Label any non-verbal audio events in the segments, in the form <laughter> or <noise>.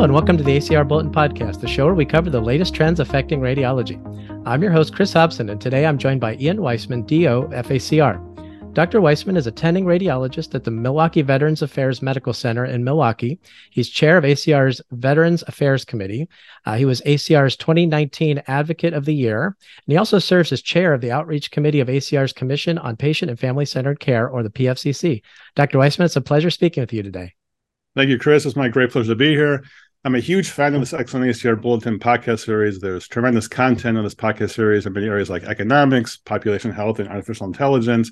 And welcome to the ACR Bulletin Podcast, the show where we cover the latest trends affecting radiology. I'm your host, Chris Hobson, and today I'm joined by Ian Weissman, DO, FACR. Dr. Weissman is attending radiologist at the Milwaukee Veterans Affairs Medical Center in Milwaukee. He's chair of ACR's Veterans Affairs Committee. Uh, he was ACR's 2019 Advocate of the Year, and he also serves as chair of the Outreach Committee of ACR's Commission on Patient and Family Centered Care, or the PFCC. Dr. Weissman, it's a pleasure speaking with you today. Thank you, Chris. It's my great pleasure to be here. I'm a huge fan of this excellent ACR Bulletin podcast series. There's tremendous content on this podcast series in many areas like economics, population health, and artificial intelligence.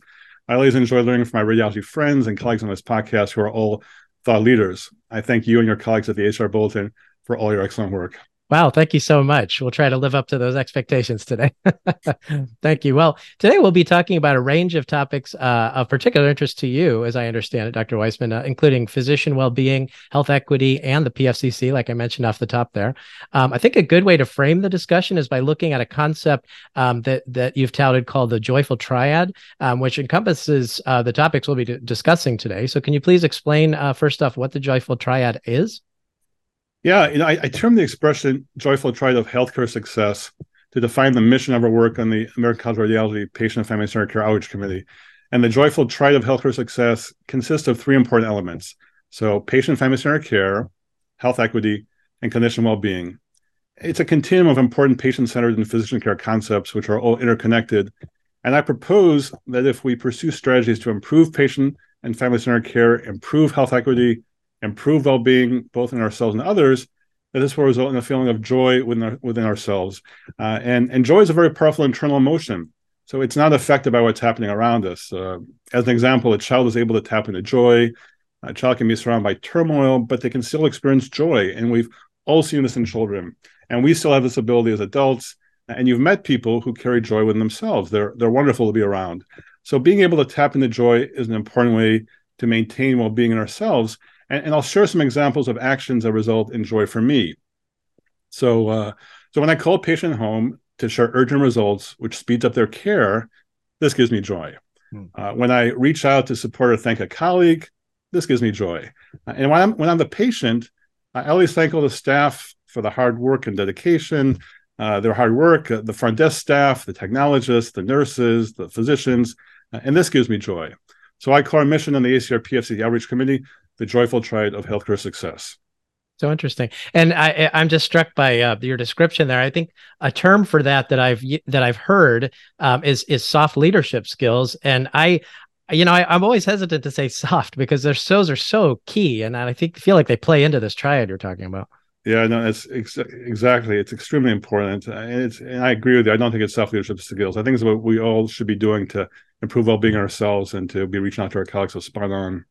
I always enjoy learning from my radiology friends and colleagues on this podcast who are all thought leaders. I thank you and your colleagues at the ACR Bulletin for all your excellent work. Wow, thank you so much. We'll try to live up to those expectations today. <laughs> thank you. Well, today we'll be talking about a range of topics uh, of particular interest to you, as I understand it, Dr. Weissman, uh, including physician well-being, health equity, and the PFCC, like I mentioned off the top there. Um, I think a good way to frame the discussion is by looking at a concept um, that that you've touted called the joyful triad, um, which encompasses uh, the topics we'll be d- discussing today. So, can you please explain uh, first off what the joyful triad is? Yeah, you know, I, I term the expression joyful triad of healthcare success to define the mission of our work on the American College of Radiology Patient and Family Centered Care Outreach Committee. And the joyful triad of healthcare success consists of three important elements. So patient and family centered care, health equity, and clinician well-being. It's a continuum of important patient-centered and physician care concepts which are all interconnected. And I propose that if we pursue strategies to improve patient and family centered care, improve health equity, improve well-being both in ourselves and others that this will result in a feeling of joy within, our, within ourselves. Uh, and, and joy is a very powerful internal emotion. So it's not affected by what's happening around us. Uh, as an example a child is able to tap into joy. A child can be surrounded by turmoil but they can still experience joy. And we've all seen this in children. And we still have this ability as adults. And you've met people who carry joy within themselves. They're they're wonderful to be around. So being able to tap into joy is an important way to maintain well-being in ourselves and, and I'll share some examples of actions that result in joy for me. So, uh, so when I call a patient home to share urgent results, which speeds up their care, this gives me joy. Hmm. Uh, when I reach out to support or thank a colleague, this gives me joy. Uh, and when I'm when I'm the patient, I always thank all the staff for the hard work and dedication, uh, their hard work, uh, the front desk staff, the technologists, the nurses, the physicians, uh, and this gives me joy. So I call our mission on the ACR PFC Outreach Committee the joyful triad of healthcare success. So interesting, and I, I'm just struck by uh, your description there. I think a term for that that I've that I've heard um, is is soft leadership skills, and I, you know, I, am always hesitant to say soft because their those are so key, and I think feel like they play into this triad you're talking about. Yeah, no, it's ex- exactly. It's extremely important, and it's. And I agree with you. I don't think it's soft leadership skills. I think it's what we all should be doing to improve well-being ourselves and to be reaching out to our colleagues. So spot on.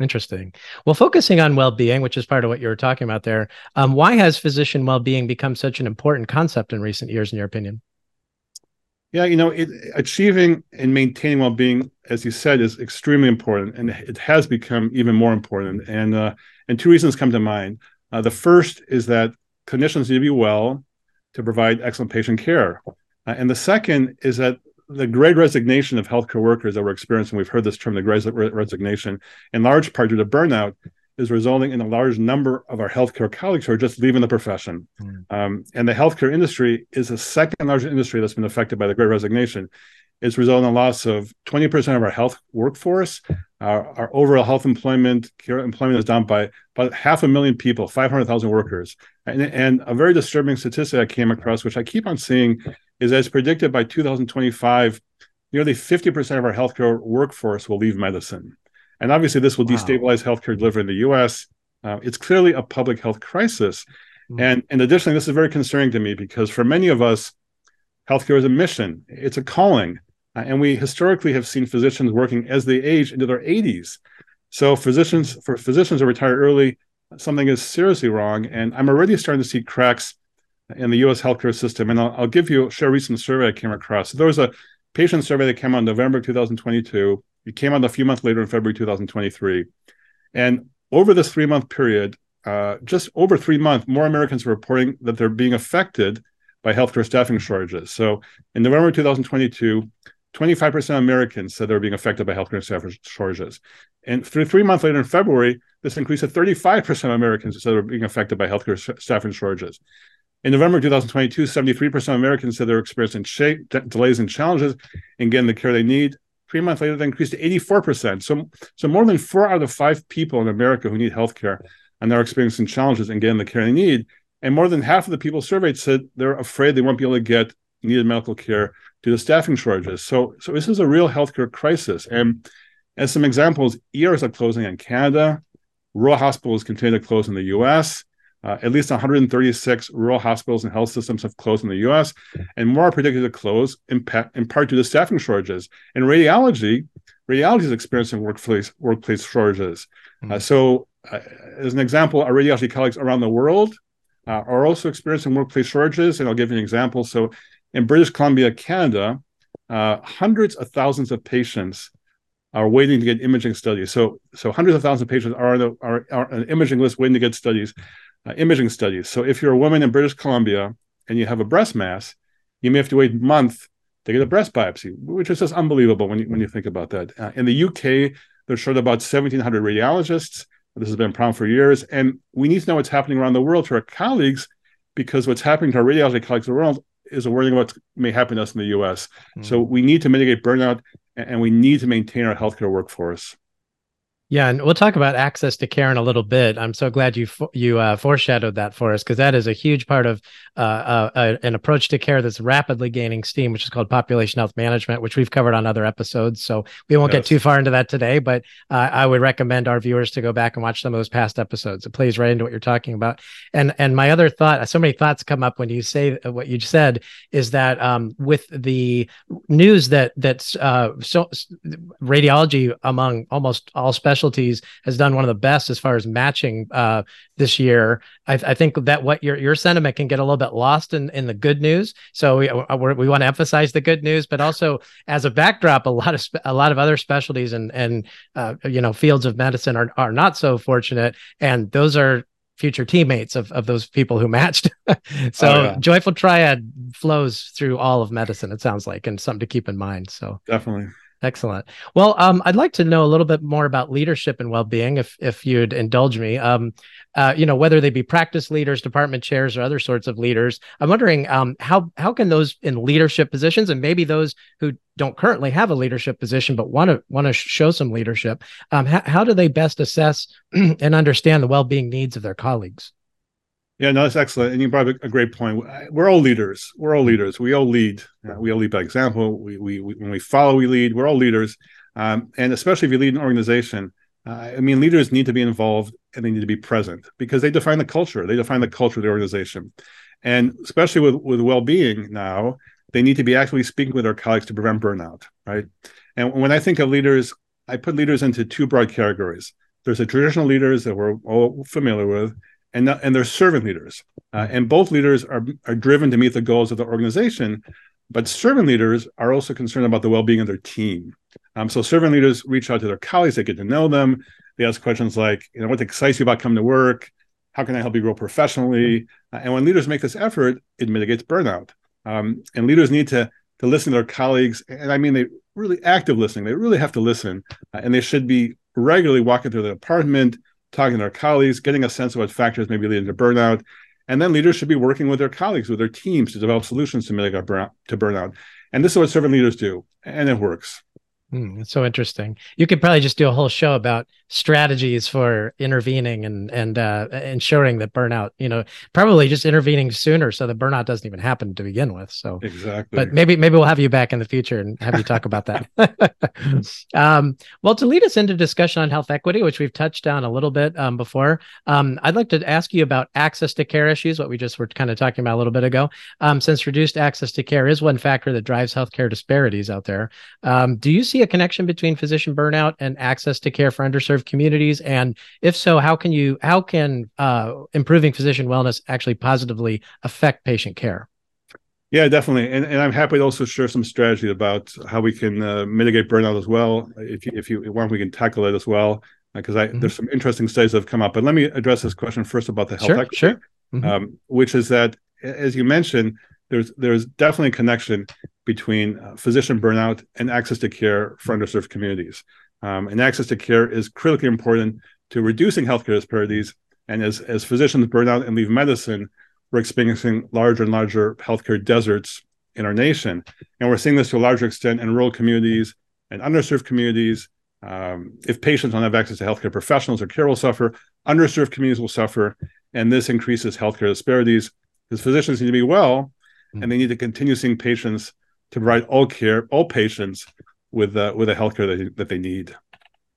Interesting. Well, focusing on well-being, which is part of what you were talking about there, um, why has physician well-being become such an important concept in recent years, in your opinion? Yeah, you know, it, achieving and maintaining well-being, as you said, is extremely important, and it has become even more important. And uh, and two reasons come to mind. Uh, the first is that clinicians need to be well to provide excellent patient care, uh, and the second is that the great resignation of healthcare workers that we're experiencing, we've heard this term, the great resignation, in large part due to burnout, is resulting in a large number of our healthcare colleagues who are just leaving the profession. Mm. Um, and the healthcare industry is the second largest industry that's been affected by the great resignation. It's resulting in a loss of 20% of our health workforce. Our, our overall health employment care employment is down by about half a million people, 500,000 workers. And, and a very disturbing statistic I came across, which I keep on seeing, is as predicted by 2025, nearly 50% of our healthcare workforce will leave medicine. And obviously, this will wow. destabilize healthcare delivery in the US. Uh, it's clearly a public health crisis. Mm. And, and additionally, this is very concerning to me because for many of us, healthcare is a mission, it's a calling. Uh, and we historically have seen physicians working as they age into their 80s. So, physicians, for physicians who retire early, something is seriously wrong. And I'm already starting to see cracks in the U.S. healthcare system. And I'll, I'll give you a share a recent survey I came across. So there was a patient survey that came out in November 2022. It came out a few months later in February 2023. And over this three month period, uh, just over three months, more Americans are reporting that they're being affected by healthcare staffing shortages. So in November 2022, 25% of Americans said they were being affected by healthcare staff shortages. And through three months later in February, this increased to 35% of Americans said they were being affected by healthcare staffing shortages. In November 2022, 73% of Americans said they were experiencing sh- delays and challenges in getting the care they need. Three months later, that increased to 84%. So, so more than four out of five people in America who need healthcare and they're experiencing challenges in getting the care they need. And more than half of the people surveyed said they're afraid they won't be able to get needed medical care due to staffing shortages. So, so this is a real healthcare crisis. And as some examples, ERs are closing in Canada, rural hospitals continue to close in the US. Uh, at least 136 rural hospitals and health systems have closed in the US, and more are predicted to close in, pa- in part due to staffing shortages. In radiology, radiology is experiencing workplace, workplace shortages. Mm-hmm. Uh, so, uh, as an example, our radiology colleagues around the world uh, are also experiencing workplace shortages. And I'll give you an example. So, in British Columbia, Canada, uh, hundreds of thousands of patients are waiting to get imaging studies. So, so hundreds of thousands of patients are, the, are, are an imaging list waiting to get studies, uh, imaging studies. So, if you're a woman in British Columbia and you have a breast mass, you may have to wait a month to get a breast biopsy, which is just unbelievable when you when you think about that. Uh, in the UK, there's short about 1,700 radiologists. This has been a problem for years, and we need to know what's happening around the world to our colleagues, because what's happening to our radiology colleagues around the world is a warning about what may happen to us in the U.S. Mm. So we need to mitigate burnout, and we need to maintain our healthcare workforce. Yeah, and we'll talk about access to care in a little bit. I'm so glad you you uh, foreshadowed that for us because that is a huge part of uh, uh, uh, an approach to care that's rapidly gaining steam, which is called population health management, which we've covered on other episodes. So we won't yes. get too far into that today, but uh, I would recommend our viewers to go back and watch some of those past episodes. It plays right into what you're talking about. And and my other thought, so many thoughts come up when you say what you said, is that um, with the news that that's uh, so radiology among almost all specialties specialties has done one of the best as far as matching uh, this year. I, I, think that what your your sentiment can get a little bit lost in in the good news. So we uh, we want to emphasize the good news, but also as a backdrop, a lot of a lot of other specialties and and uh, you know fields of medicine are are not so fortunate, and those are future teammates of, of those people who matched. <laughs> so oh, yeah. joyful triad flows through all of medicine, it sounds like, and something to keep in mind. So definitely. Excellent. Well, um, I'd like to know a little bit more about leadership and well-being, if if you'd indulge me. Um, uh, you know, whether they be practice leaders, department chairs, or other sorts of leaders. I'm wondering um, how how can those in leadership positions, and maybe those who don't currently have a leadership position but want to want to show some leadership, um, how, how do they best assess <clears throat> and understand the well-being needs of their colleagues? Yeah, no, that's excellent. And you brought a great point. We're all leaders. We're all leaders. We all lead. Uh, we all lead by example. We, we, we, when we follow, we lead. We're all leaders. Um, and especially if you lead an organization, uh, I mean, leaders need to be involved and they need to be present because they define the culture. They define the culture of the organization. And especially with, with well-being now, they need to be actively speaking with their colleagues to prevent burnout, right? And when I think of leaders, I put leaders into two broad categories. There's the traditional leaders that we're all familiar with, and and they're servant leaders, uh, and both leaders are are driven to meet the goals of the organization. But servant leaders are also concerned about the well-being of their team. Um, so servant leaders reach out to their colleagues, they get to know them. They ask questions like, you know, what excites you about coming to work? How can I help you grow professionally? Uh, and when leaders make this effort, it mitigates burnout. Um, and leaders need to to listen to their colleagues, and I mean they really active listening. They really have to listen, uh, and they should be regularly walking through the department, talking to our colleagues, getting a sense of what factors may be leading to burnout. And then leaders should be working with their colleagues, with their teams to develop solutions to mitigate burnout, to burnout. And this is what servant leaders do, and it works. Mm, it's so interesting. You could probably just do a whole show about strategies for intervening and and uh, ensuring that burnout. You know, probably just intervening sooner so that burnout doesn't even happen to begin with. So exactly. But maybe maybe we'll have you back in the future and have you talk about that. <laughs> um, well, to lead us into discussion on health equity, which we've touched on a little bit um, before, um, I'd like to ask you about access to care issues. What we just were kind of talking about a little bit ago. Um, since reduced access to care is one factor that drives healthcare disparities out there, um, do you see a connection between physician burnout and access to care for underserved communities? And if so, how can you how can uh, improving physician wellness actually positively affect patient care? Yeah, definitely, and, and I'm happy to also share some strategy about how we can uh, mitigate burnout as well. If you, if you want, we can tackle it as well because uh, mm-hmm. there's some interesting studies that have come up. But let me address this question first about the health sure, sure. Mm-hmm. Um, which is that, as you mentioned, there's there's definitely a connection between uh, physician burnout and access to care for underserved communities. Um, and access to care is critically important to reducing healthcare disparities. And as, as physicians burn out and leave medicine, we're experiencing larger and larger healthcare deserts in our nation. And we're seeing this to a larger extent in rural communities and underserved communities. Um, if patients don't have access to healthcare professionals or care will suffer, underserved communities will suffer. And this increases healthcare disparities because physicians need to be well mm-hmm. and they need to continue seeing patients to provide all care, all patients with uh, with the healthcare that, they, that they need.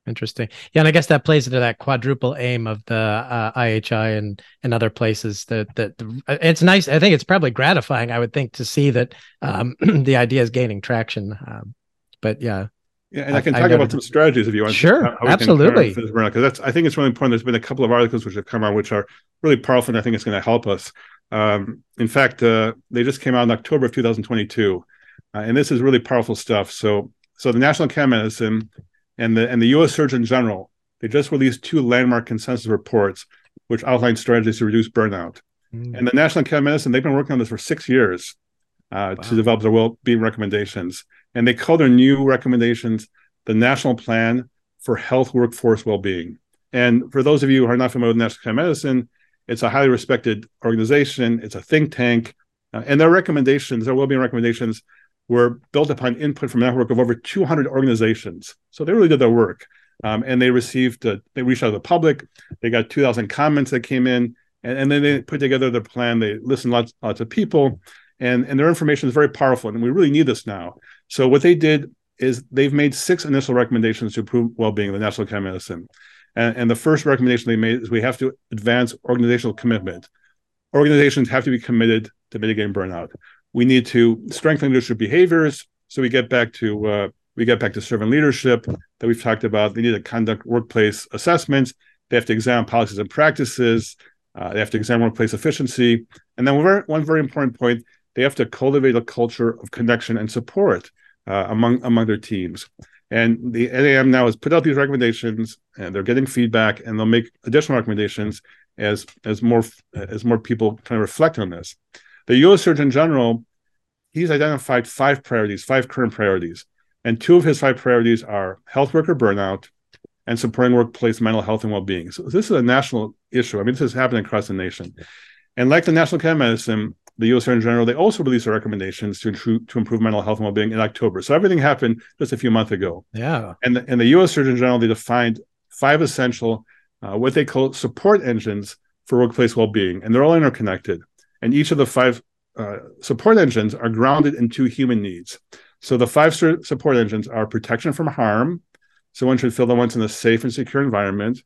Interesting. Yeah, and I guess that plays into that quadruple aim of the uh, IHI and and other places. That that it's nice. I think it's probably gratifying. I would think to see that um, <clears throat> the idea is gaining traction. Um, but yeah, yeah, and I, I can talk I about some strategies if you want. Sure, absolutely. Because that's I think it's really important. There's been a couple of articles which have come out which are really powerful, and I think it's going to help us. Um, in fact, uh, they just came out in October of 2022, uh, and this is really powerful stuff. So, so the National Academy of Medicine and the and the U.S. Surgeon General they just released two landmark consensus reports which outline strategies to reduce burnout. Mm. And the National Academy of Medicine they've been working on this for six years uh, wow. to develop their well-being recommendations, and they call their new recommendations the National Plan for Health Workforce Well-being. And for those of you who are not familiar with National Academy of Medicine, it's a highly respected organization. It's a think tank, uh, and their recommendations, their well-being recommendations, were built upon input from a network of over 200 organizations. So they really did their work. Um, and they received, uh, they reached out to the public. They got 2,000 comments that came in, and, and then they put together their plan. They listened lots, lots of people, and, and their information is very powerful. And we really need this now. So what they did is they've made six initial recommendations to improve well-being of the National Academy of Medicine. And, and the first recommendation they made is we have to advance organizational commitment. Organizations have to be committed to mitigating burnout we need to strengthen leadership behaviors. So we get back to uh, we get back to servant leadership that we've talked about. They need to conduct workplace assessments. They have to examine policies and practices. Uh, they have to examine workplace efficiency. And then one very, important point: they have to cultivate a culture of connection and support uh, among among their teams. And the NAM now has put out these recommendations, and they're getting feedback, and they'll make additional recommendations as as more as more people kind of reflect on this. The U.S. Surgeon General, he's identified five priorities, five current priorities. And two of his five priorities are health worker burnout and supporting workplace mental health and well-being. So this is a national issue. I mean, this is happening across the nation. And like the National Academy of Medicine, the U.S. Surgeon General, they also released their recommendations to improve, to improve mental health and well-being in October. So everything happened just a few months ago. Yeah. And the, and the U.S. Surgeon General, they defined five essential, uh, what they call support engines for workplace well-being, and they're all interconnected and each of the five uh, support engines are grounded in two human needs. So the five support engines are protection from harm. So one should feel that one's in a safe and secure environment.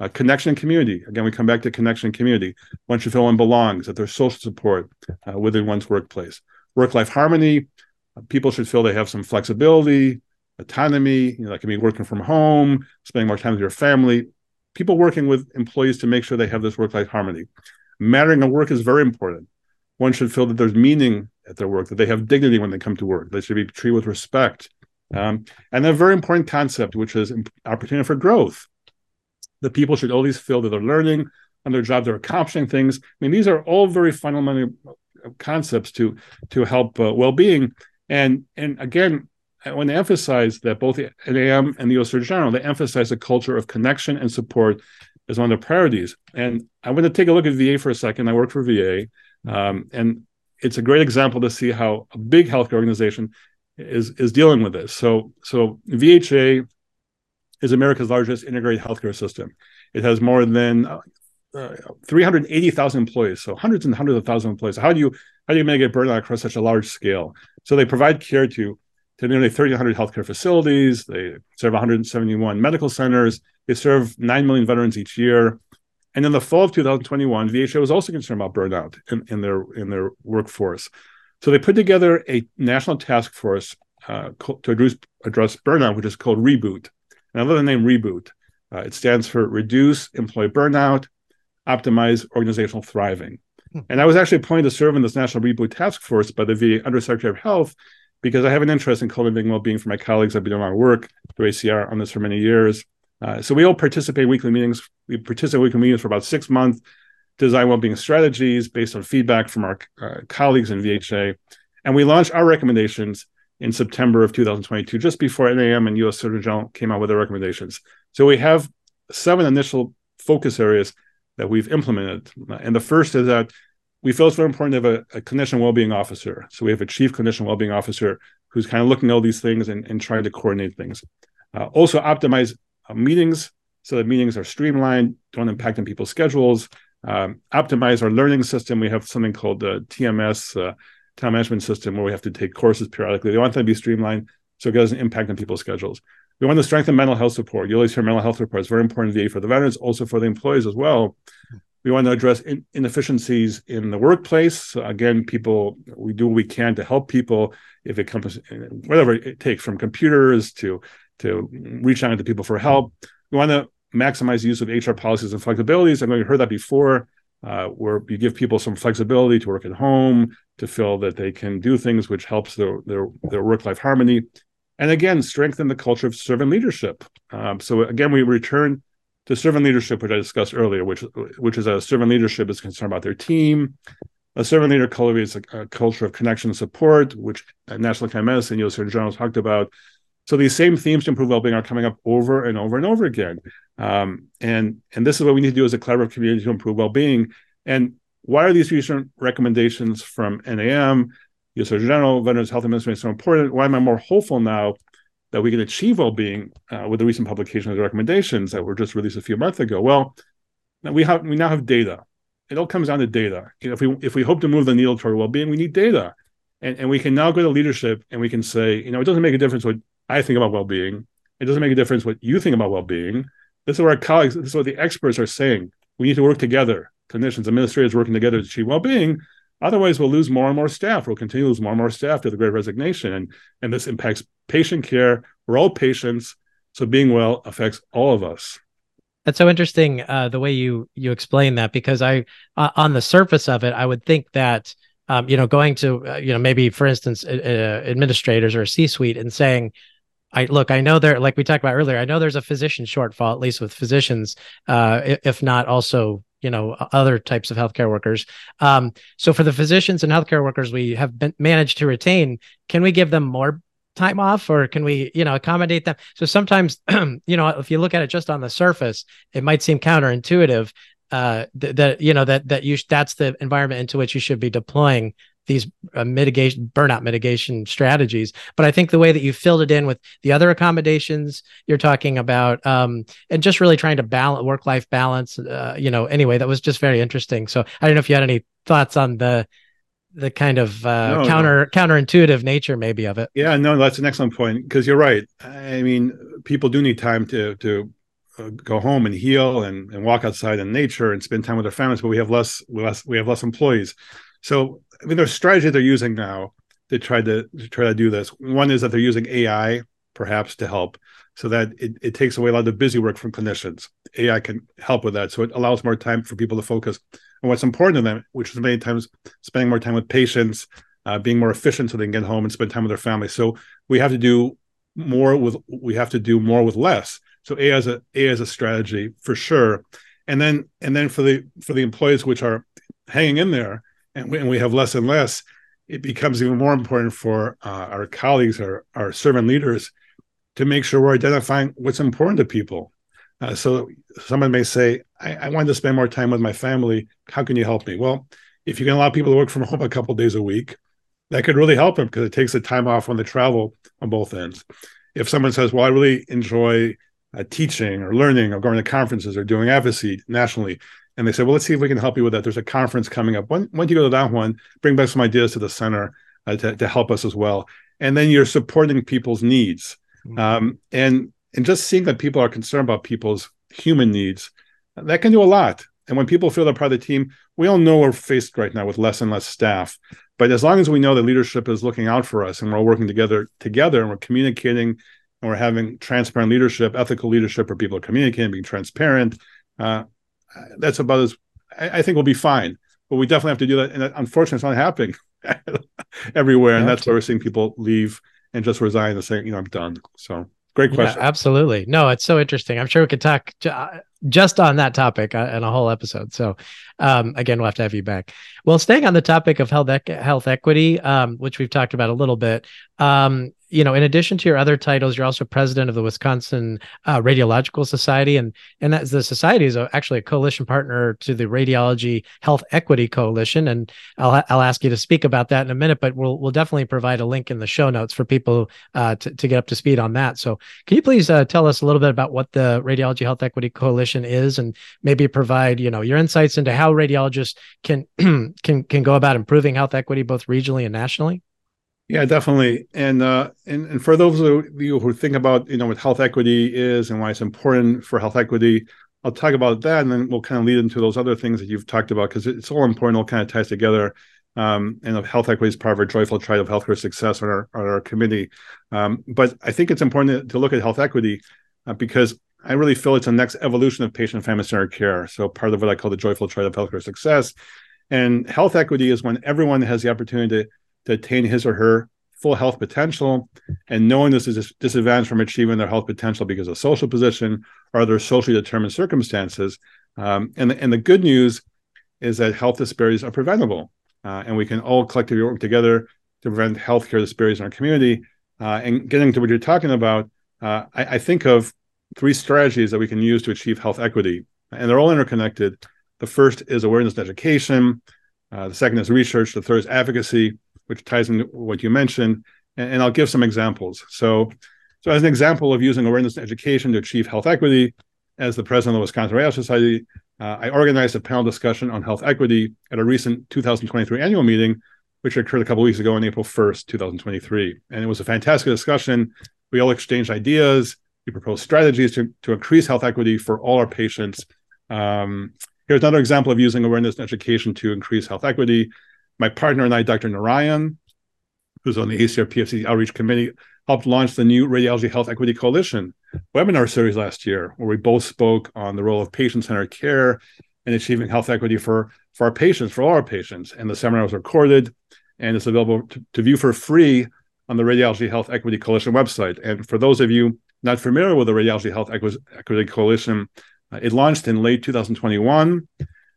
Uh, connection and community. Again, we come back to connection and community. One should feel one belongs, that there's social support uh, within one's workplace. Work life harmony. Uh, people should feel they have some flexibility, autonomy. You know, that can be working from home, spending more time with your family. People working with employees to make sure they have this work life harmony mattering of work is very important. One should feel that there's meaning at their work, that they have dignity when they come to work. They should be treated with respect. Um, and a very important concept, which is opportunity for growth. The people should always feel that they're learning on their job, they're accomplishing things. I mean, these are all very fundamental concepts to to help uh, well-being. And and again, I want to emphasize that both the NAM and the U.S. General they emphasize a culture of connection and support is one of the priorities. And I want to take a look at VA for a second. I work for VA, um, and it's a great example to see how a big healthcare organization is is dealing with this. So, so VHA is America's largest integrated healthcare system. It has more than uh, 380,000 employees, so hundreds and hundreds of thousands of employees. How do you how do you make it burn out across such a large scale? So they provide care to to nearly 1,300 healthcare facilities. They serve 171 medical centers. They serve 9 million veterans each year. And in the fall of 2021, VHA was also concerned about burnout in, in their in their workforce. So they put together a national task force uh, to address, address burnout, which is called Reboot. And I love the name Reboot. Uh, it stands for Reduce Employee Burnout, Optimize Organizational Thriving. Hmm. And I was actually appointed to serve in this National Reboot Task Force by the VA Undersecretary of Health because I have an interest in cultivating well-being for my colleagues. I've been doing a lot of work through ACR on this for many years. Uh, so we all participate in weekly meetings. We participate in weekly meetings for about six months, design well-being strategies based on feedback from our uh, colleagues in VHA. And we launched our recommendations in September of 2022, just before NAM and US Surgeon General came out with their recommendations. So we have seven initial focus areas that we've implemented. And the first is that we feel it's very important to have a, a clinician well-being officer. So we have a chief clinician well-being officer who's kind of looking at all these things and, and trying to coordinate things. Uh, also optimize uh, meetings so that meetings are streamlined, don't impact on people's schedules. Um, optimize our learning system. We have something called the TMS, uh, time management system, where we have to take courses periodically. They want that to be streamlined so it doesn't impact on people's schedules. We want to strengthen mental health support. You always hear mental health support is very important for the veterans, also for the employees as well. We want to address in, inefficiencies in the workplace. So again, people, we do what we can to help people if it comes, whatever it takes, from computers to to reach out to people for help. We want to maximize the use of HR policies and flexibilities. I know you heard that before, uh, where you give people some flexibility to work at home, to feel that they can do things which helps their their, their work life harmony, and again strengthen the culture of servant leadership. Um, so again, we return to servant leadership, which I discussed earlier, which which is a servant leadership is concerned about their team. A servant leader cultivates a, a culture of connection and support, which National Academy of Medicine. Surgeon General talked about. So these same themes to improve well-being are coming up over and over and over again. Um, and and this is what we need to do as a collaborative community to improve well-being. And why are these recent recommendations from NAM, U.S. Surgeon General, Veterans Health Administration so important? Why am I more hopeful now that we can achieve well-being uh, with the recent publication of the recommendations that were just released a few months ago? Well, we have we now have data. It all comes down to data. You know, if we if we hope to move the needle toward well-being, we need data. And, and we can now go to leadership and we can say, you know, it doesn't make a difference what I think about well-being. It doesn't make a difference what you think about well-being. This is what our colleagues, this is what the experts are saying. We need to work together, clinicians, administrators working together to achieve well-being. Otherwise, we'll lose more and more staff. We'll continue to lose more and more staff to the great resignation. And, and this impacts patient care. We're all patients. So being well affects all of us. That's so interesting uh, the way you you explain that because I uh, on the surface of it I would think that um, you know going to uh, you know maybe for instance administrators or a C-suite and saying I look, I know there, like we talked about earlier, I know there's a physician shortfall, at least with physicians, uh, if not also, you know, other types of healthcare workers. Um, so for the physicians and healthcare workers we have been, managed to retain, can we give them more time off or can we, you know, accommodate them? So sometimes, <clears throat> you know, if you look at it just on the surface, it might seem counterintuitive uh, that, you know that that you that's the environment into which you should be deploying these uh, mitigation burnout mitigation strategies but i think the way that you filled it in with the other accommodations you're talking about um, and just really trying to balance work life balance uh, you know anyway that was just very interesting so i don't know if you had any thoughts on the the kind of uh, no, counter no. counterintuitive nature maybe of it yeah no that's an excellent point because you're right i mean people do need time to to uh, go home and heal and, and walk outside in nature and spend time with their families but we have less less we have less employees so I mean, there's strategy they're using now to try to, to try to do this. One is that they're using AI perhaps to help, so that it, it takes away a lot of the busy work from clinicians. AI can help with that, so it allows more time for people to focus on what's important to them, which is many times spending more time with patients, uh, being more efficient, so they can get home and spend time with their family. So we have to do more with we have to do more with less. So AI is a AI is a strategy for sure, and then and then for the for the employees which are hanging in there and we, and we have less and less, it becomes even more important for uh, our colleagues, our, our servant leaders, to make sure we're identifying what's important to people. Uh, so someone may say, I, I wanted to spend more time with my family. How can you help me? Well, if you can allow people to work from home a couple days a week, that could really help them because it takes the time off when they travel on both ends. If someone says, Well, I really enjoy uh, teaching or learning or going to conferences or doing advocacy nationally, and they say, "Well, let's see if we can help you with that. There's a conference coming up. When when do you go to that one? Bring back some ideas to the center uh, to to help us as well." And then you're supporting people's needs, mm-hmm. um, and and just seeing that people are concerned about people's human needs, that can do a lot. And when people feel they're part of the team, we all know we're faced right now with less and less staff. But as long as we know that leadership is looking out for us and we're all working together together and we're communicating and we're having transparent leadership, ethical leadership, where people are communicating, being transparent, uh, that's about as I, I, think we'll be fine. But we definitely have to do that. And unfortunately, it's not happening <laughs> everywhere. And that's why we're seeing people leave and just resign and say, you know, I'm done. So Great question. Yeah, absolutely. No, it's so interesting. I'm sure we could talk uh, just on that topic uh, in a whole episode. So, um, again, we'll have to have you back. Well, staying on the topic of health, health equity, um, which we've talked about a little bit, um, you know, in addition to your other titles, you're also president of the Wisconsin uh, Radiological Society, and and that's the society is actually a coalition partner to the Radiology Health Equity Coalition. And I'll I'll ask you to speak about that in a minute, but we'll we'll definitely provide a link in the show notes for people uh, to to get up to speed on that. So, can you please uh, tell us a little bit about what the Radiology Health Equity Coalition is, and maybe provide you know your insights into how radiologists can <clears throat> can can go about improving health equity both regionally and nationally? Yeah, definitely. And uh, and and for those of you who think about you know what health equity is and why it's important for health equity, I'll talk about that, and then we'll kind of lead into those other things that you've talked about because it's all important. All kind of ties together. Um, and health equity is part of our joyful triad of healthcare success on our on our committee. Um, but I think it's important to, to look at health equity uh, because I really feel it's the next evolution of patient and family centered care. So part of what I call the joyful triad of healthcare success. And health equity is when everyone has the opportunity to to attain his or her full health potential and knowing this is disadvantaged from achieving their health potential because of social position or other socially determined circumstances. Um, and, the, and the good news is that health disparities are preventable. Uh, and we can all collectively work together to prevent healthcare disparities in our community. Uh, and getting to what you're talking about, uh, I, I, think of three strategies that we can use to achieve health equity, and they're all interconnected. The first is awareness and education. Uh, the second is research. The third is advocacy which ties into what you mentioned, and, and I'll give some examples. So, so as an example of using awareness and education to achieve health equity, as the president of the Wisconsin Radio Society, uh, I organized a panel discussion on health equity at a recent 2023 annual meeting, which occurred a couple weeks ago on April 1st, 2023. And it was a fantastic discussion. We all exchanged ideas. We proposed strategies to, to increase health equity for all our patients. Um, here's another example of using awareness and education to increase health equity my partner and I, Dr. Narayan, who's on the ACR PFC Outreach Committee, helped launch the new Radiology Health Equity Coalition webinar series last year, where we both spoke on the role of patient centered care and achieving health equity for, for our patients, for all our patients. And the seminar was recorded and it's available to, to view for free on the Radiology Health Equity Coalition website. And for those of you not familiar with the Radiology Health Equity Coalition, uh, it launched in late 2021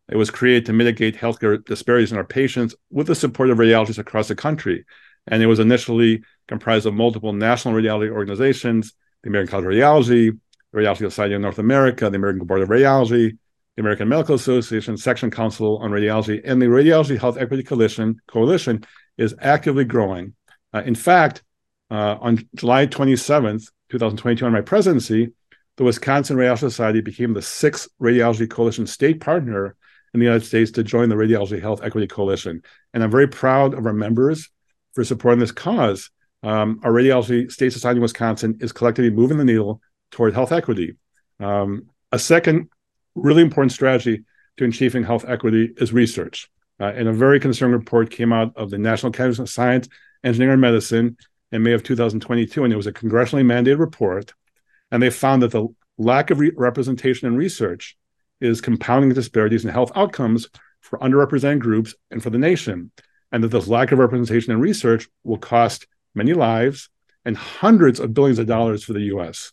it was created to mitigate healthcare disparities in our patients with the support of radiologists across the country. And it was initially comprised of multiple national radiology organizations, the American College of Radiology, the Radiology Society of North America, the American Board of Radiology, the American Medical Association, Section Council on Radiology, and the Radiology Health Equity Coalition, Coalition is actively growing. Uh, in fact, uh, on July 27th, 2022, on my presidency, the Wisconsin Radiology Society became the sixth Radiology Coalition state partner in the United States to join the Radiology Health Equity Coalition. And I'm very proud of our members for supporting this cause. Um, our Radiology State Society in Wisconsin is collectively moving the needle toward health equity. Um, a second really important strategy to achieving health equity is research. Uh, and a very concerning report came out of the National Academy of Science, Engineering, and Medicine in May of 2022, and it was a congressionally mandated report. And they found that the lack of re- representation in research is compounding disparities in health outcomes for underrepresented groups and for the nation, and that this lack of representation in research will cost many lives and hundreds of billions of dollars for the US.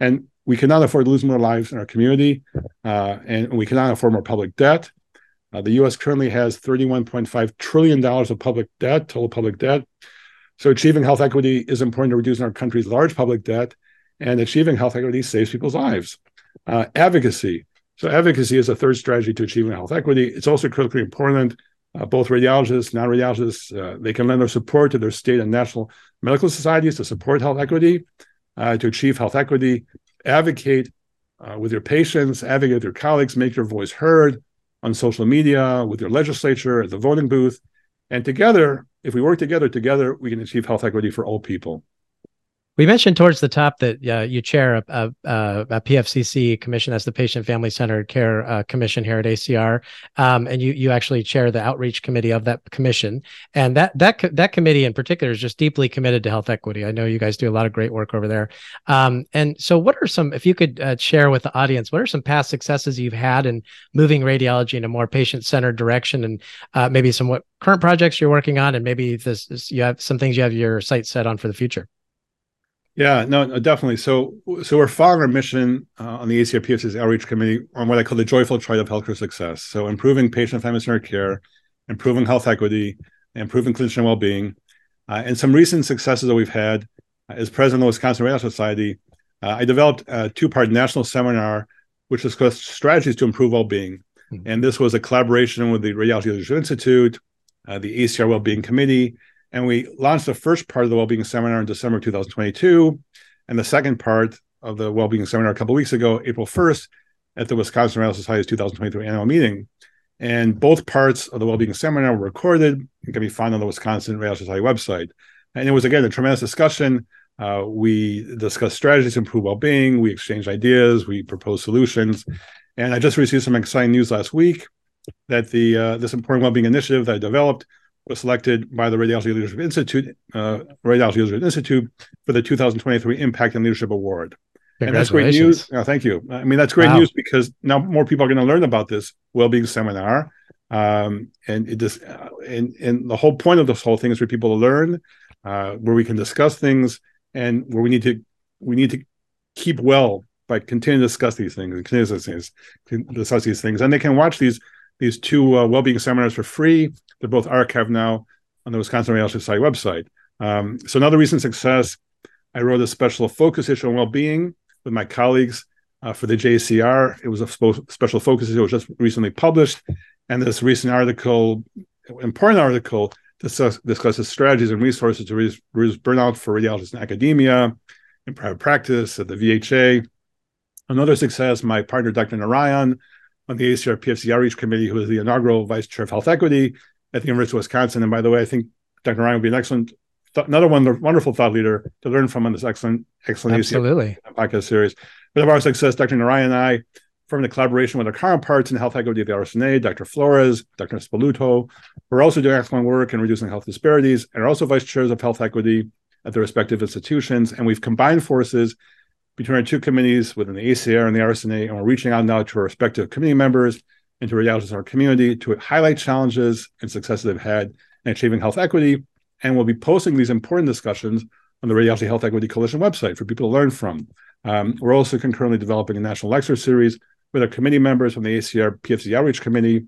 And we cannot afford to lose more lives in our community, uh, and we cannot afford more public debt. Uh, the US currently has $31.5 trillion of public debt, total public debt. So achieving health equity is important to reducing our country's large public debt, and achieving health equity saves people's lives. Uh, advocacy. So advocacy is a third strategy to achieving health equity. It's also critically important. Uh, both radiologists, non-radiologists, uh, they can lend their support to their state and national medical societies to support health equity, uh, to achieve health equity, advocate uh, with your patients, advocate with your colleagues, make your voice heard on social media, with your legislature, at the voting booth. And together, if we work together, together, we can achieve health equity for all people. We mentioned towards the top that uh, you chair a, a, a, PFCC commission, that's the Patient Family Centered Care uh, Commission here at ACR, um, and you you actually chair the outreach committee of that commission. And that that that committee in particular is just deeply committed to health equity. I know you guys do a lot of great work over there. Um, and so, what are some, if you could uh, share with the audience, what are some past successes you've had in moving radiology in a more patient centered direction, and uh, maybe some what current projects you're working on, and maybe this, this you have some things you have your sights set on for the future. Yeah, no, no, definitely. So, so we're following our mission uh, on the ACR outreach committee on what I call the joyful triad of healthcare success. So, improving patient family centered care, improving health equity, improving clinician well-being, uh, and some recent successes that we've had. Uh, as president of the Wisconsin Radiology Society, uh, I developed a two-part national seminar which discussed strategies to improve well-being. Mm-hmm. And this was a collaboration with the Radiology Leadership Institute, uh, the ACR Well-Being Committee, and we launched the first part of the well-being Seminar in December 2022, and the second part of the well-being Seminar a couple weeks ago, April 1st, at the Wisconsin Radiology Society's 2023 annual meeting. And both parts of the well-being Seminar were recorded and can be found on the Wisconsin Radiology Society website. And it was, again, a tremendous discussion. Uh, we discussed strategies to improve well-being. We exchanged ideas. We proposed solutions. And I just received some exciting news last week that the uh, this important well-being initiative that I developed was selected by the Radiology Leadership Institute, uh, Radiology Leadership Institute, for the 2023 Impact and Leadership Award. And that's great news. Oh, thank you. I mean, that's great wow. news because now more people are going to learn about this well-being seminar. Um, and it just, uh, and, and the whole point of this whole thing is for people to learn, uh, where we can discuss things and where we need to, we need to keep well by continuing to discuss these things and continue to discuss these, discuss these things. And they can watch these, these two uh, well-being seminars for free they're both archived now on the Wisconsin Radiology Society website. Um, so another recent success, I wrote a special focus issue on well-being with my colleagues uh, for the JACR. It was a sp- special focus issue. It was just recently published, and this recent article, important article, discuss, discusses strategies and resources to reduce, reduce burnout for radiologists in academia, in private practice, at the VHA. Another success, my partner, Dr. Narayan, on the ACR PFC Outreach Committee, who is the inaugural Vice Chair of Health Equity, at the University of Wisconsin. And by the way, I think Dr. Narayan would be an excellent, th- another one, wonderful thought leader to learn from on this excellent, excellent Absolutely. podcast series. But of our success, Dr. Narayan and I, from the collaboration with our counterparts in health equity at the RSNA, Dr. Flores, Dr. Spalluto, we're also doing excellent work in reducing health disparities and are also vice chairs of health equity at the respective institutions. And we've combined forces between our two committees within the ACR and the RSNA, and we're reaching out now to our respective committee members into radiologists in our community to highlight challenges and successes they've had in achieving health equity. And we'll be posting these important discussions on the Radiology Health Equity Coalition website for people to learn from. Um, we're also concurrently developing a national lecture series with our committee members from the ACR PFC Outreach Committee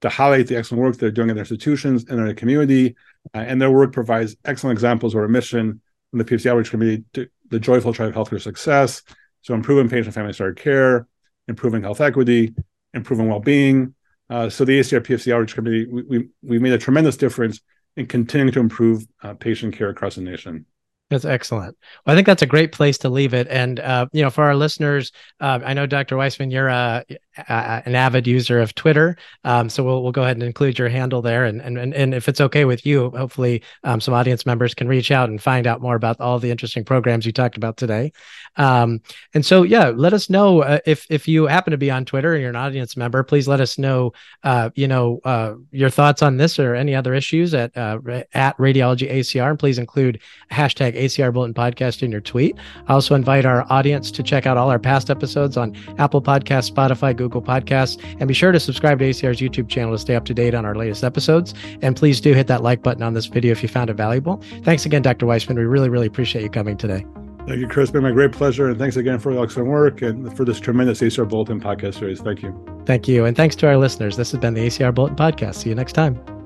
to highlight the excellent work they're doing in their institutions and in their community. Uh, and their work provides excellent examples of our mission from the PFC Outreach Committee to the joyful of healthcare success. So improving patient and family centered care, improving health equity, improving well-being. Uh, so the ACR PFC Outreach Committee, we, we, we made a tremendous difference in continuing to improve uh, patient care across the nation. That's excellent. Well, I think that's a great place to leave it. And uh, you know, for our listeners, uh, I know Dr. Weissman, you're a, a, an avid user of Twitter, um, so we'll we'll go ahead and include your handle there. And and and if it's okay with you, hopefully um, some audience members can reach out and find out more about all the interesting programs you talked about today. Um, and so, yeah, let us know uh, if if you happen to be on Twitter and you're an audience member. Please let us know, uh, you know, uh, your thoughts on this or any other issues at uh, at Radiology ACR, and please include hashtag ACR Bulletin Podcast in your tweet. I also invite our audience to check out all our past episodes on Apple Podcasts, Spotify, Google Podcasts, and be sure to subscribe to ACR's YouTube channel to stay up to date on our latest episodes. And please do hit that like button on this video if you found it valuable. Thanks again, Dr. Weissman. We really, really appreciate you coming today. Thank you, Chris. It's been my great pleasure. And thanks again for the excellent work and for this tremendous ACR Bulletin podcast series. Thank you. Thank you. And thanks to our listeners. This has been the ACR Bulletin podcast. See you next time.